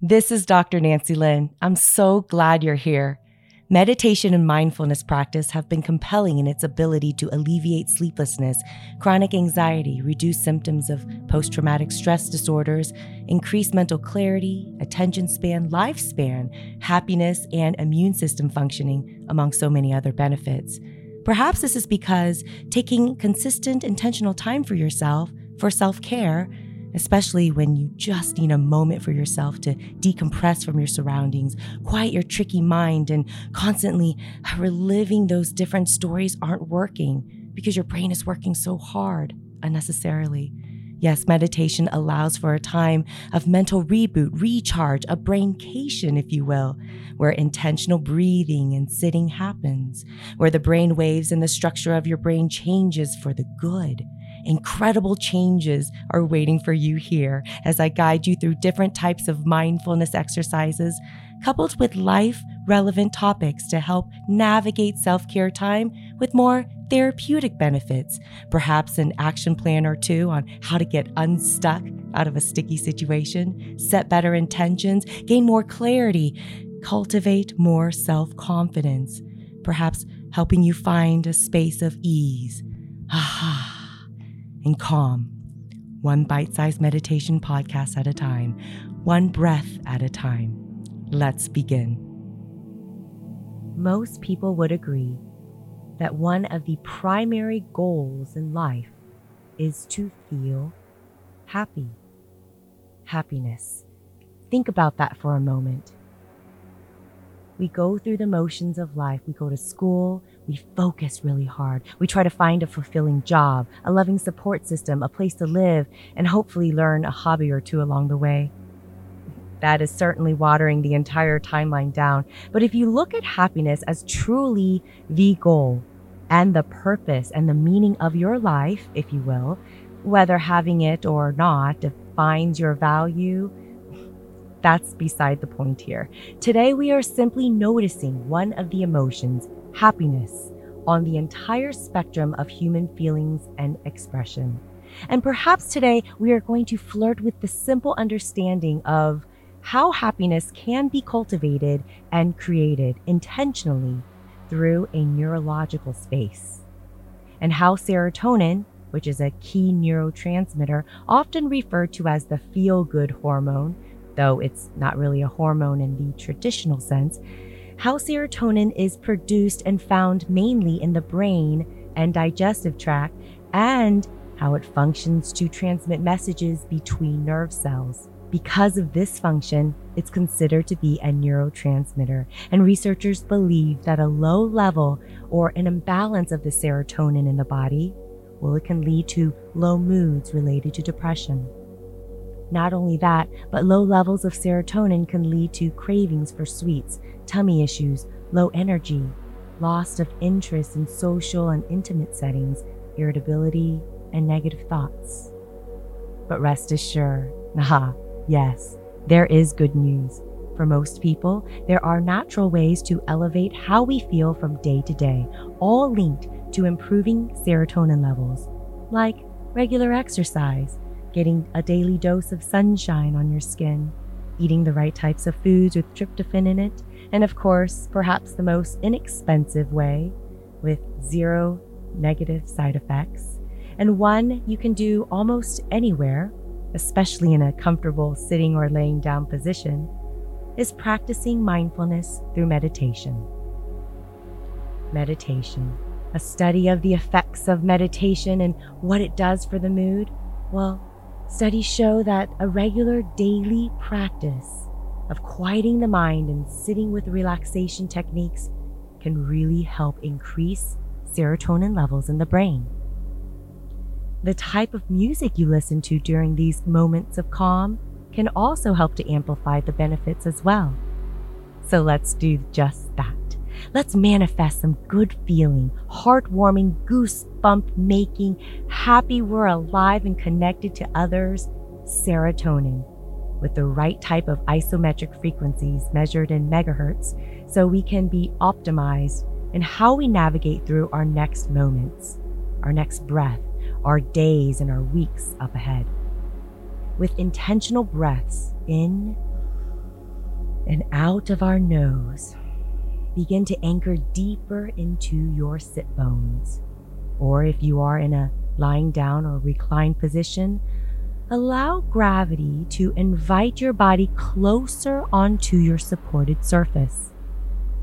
This is Dr. Nancy Lin. I'm so glad you're here. Meditation and mindfulness practice have been compelling in its ability to alleviate sleeplessness, chronic anxiety, reduce symptoms of post traumatic stress disorders, increase mental clarity, attention span, lifespan, happiness, and immune system functioning, among so many other benefits. Perhaps this is because taking consistent, intentional time for yourself, for self care, especially when you just need a moment for yourself to decompress from your surroundings, quiet your tricky mind, and constantly uh, reliving those different stories aren't working because your brain is working so hard unnecessarily. Yes, meditation allows for a time of mental reboot, recharge, a braincation, if you will, where intentional breathing and sitting happens, where the brain waves and the structure of your brain changes for the good Incredible changes are waiting for you here as I guide you through different types of mindfulness exercises, coupled with life relevant topics to help navigate self care time with more therapeutic benefits. Perhaps an action plan or two on how to get unstuck out of a sticky situation, set better intentions, gain more clarity, cultivate more self confidence. Perhaps helping you find a space of ease. Aha and calm, one bite sized meditation podcast at a time, one breath at a time. Let's begin. Most people would agree that one of the primary goals in life is to feel happy. Happiness. Think about that for a moment. We go through the motions of life. We go to school. We focus really hard. We try to find a fulfilling job, a loving support system, a place to live, and hopefully learn a hobby or two along the way. That is certainly watering the entire timeline down. But if you look at happiness as truly the goal and the purpose and the meaning of your life, if you will, whether having it or not defines your value, that's beside the point here. Today, we are simply noticing one of the emotions, happiness, on the entire spectrum of human feelings and expression. And perhaps today, we are going to flirt with the simple understanding of how happiness can be cultivated and created intentionally through a neurological space, and how serotonin, which is a key neurotransmitter, often referred to as the feel good hormone, though it's not really a hormone in the traditional sense, how serotonin is produced and found mainly in the brain and digestive tract, and how it functions to transmit messages between nerve cells. Because of this function, it's considered to be a neurotransmitter, and researchers believe that a low level or an imbalance of the serotonin in the body, well, it can lead to low moods related to depression. Not only that, but low levels of serotonin can lead to cravings for sweets, tummy issues, low energy, loss of interest in social and intimate settings, irritability, and negative thoughts. But rest assured, aha, yes, there is good news. For most people, there are natural ways to elevate how we feel from day to day, all linked to improving serotonin levels, like regular exercise getting a daily dose of sunshine on your skin, eating the right types of foods with tryptophan in it, and of course, perhaps the most inexpensive way with zero negative side effects, and one you can do almost anywhere, especially in a comfortable sitting or laying down position, is practicing mindfulness through meditation. Meditation, a study of the effects of meditation and what it does for the mood. Well, Studies show that a regular daily practice of quieting the mind and sitting with relaxation techniques can really help increase serotonin levels in the brain. The type of music you listen to during these moments of calm can also help to amplify the benefits as well. So let's do just that. Let's manifest some good feeling, heartwarming, goosebump making, happy we're alive and connected to others, serotonin, with the right type of isometric frequencies measured in megahertz so we can be optimized in how we navigate through our next moments, our next breath, our days, and our weeks up ahead. With intentional breaths in and out of our nose, begin to anchor deeper into your sit bones. Or if you are in a lying down or reclined position, allow gravity to invite your body closer onto your supported surface.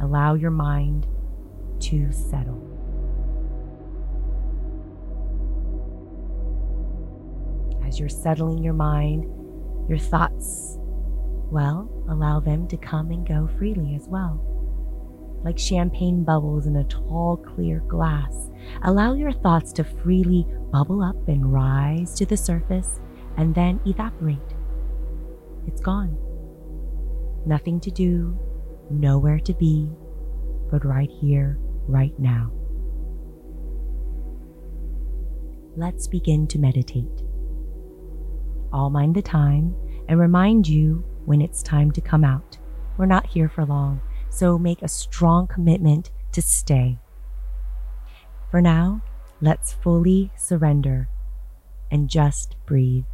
Allow your mind to settle. As you're settling your mind, your thoughts, well, allow them to come and go freely as well. Like champagne bubbles in a tall, clear glass, allow your thoughts to freely bubble up and rise to the surface and then evaporate. It's gone. Nothing to do, nowhere to be, but right here, right now. Let's begin to meditate. I'll mind the time and remind you when it's time to come out. We're not here for long, so make a strong commitment to stay. For now, let's fully surrender and just breathe.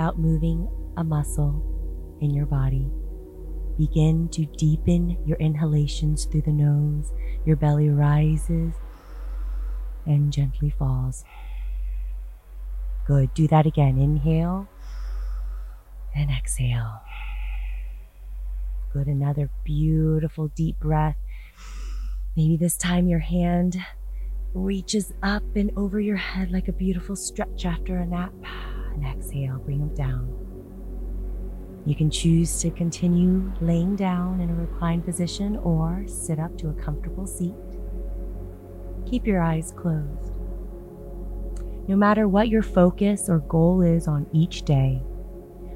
Without moving a muscle in your body. Begin to deepen your inhalations through the nose. Your belly rises and gently falls. Good. Do that again. Inhale and exhale. Good. Another beautiful deep breath. Maybe this time your hand reaches up and over your head like a beautiful stretch after a nap. And exhale, bring them down. You can choose to continue laying down in a reclined position or sit up to a comfortable seat. Keep your eyes closed. No matter what your focus or goal is on each day,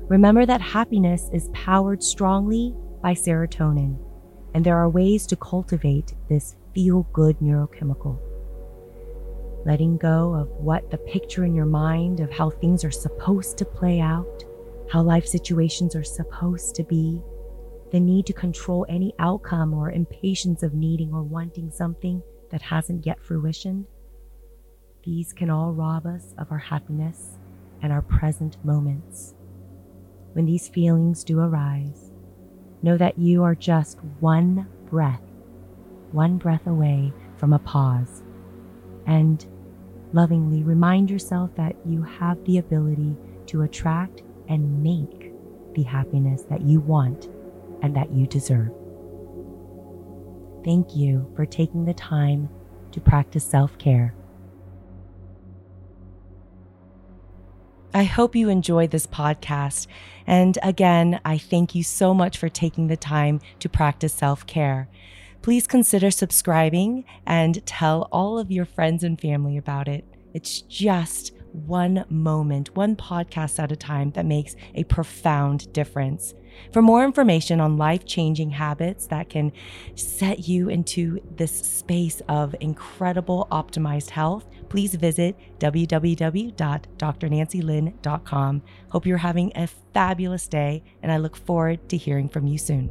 remember that happiness is powered strongly by serotonin, and there are ways to cultivate this feel good neurochemical. Letting go of what the picture in your mind of how things are supposed to play out, how life situations are supposed to be, the need to control any outcome or impatience of needing or wanting something that hasn't yet fruitioned. These can all rob us of our happiness and our present moments. When these feelings do arise, know that you are just one breath, one breath away from a pause. And lovingly remind yourself that you have the ability to attract and make the happiness that you want and that you deserve. Thank you for taking the time to practice self care. I hope you enjoyed this podcast. And again, I thank you so much for taking the time to practice self care. Please consider subscribing and tell all of your friends and family about it. It's just one moment, one podcast at a time that makes a profound difference. For more information on life changing habits that can set you into this space of incredible optimized health, please visit www.drnancylin.com. Hope you're having a fabulous day, and I look forward to hearing from you soon.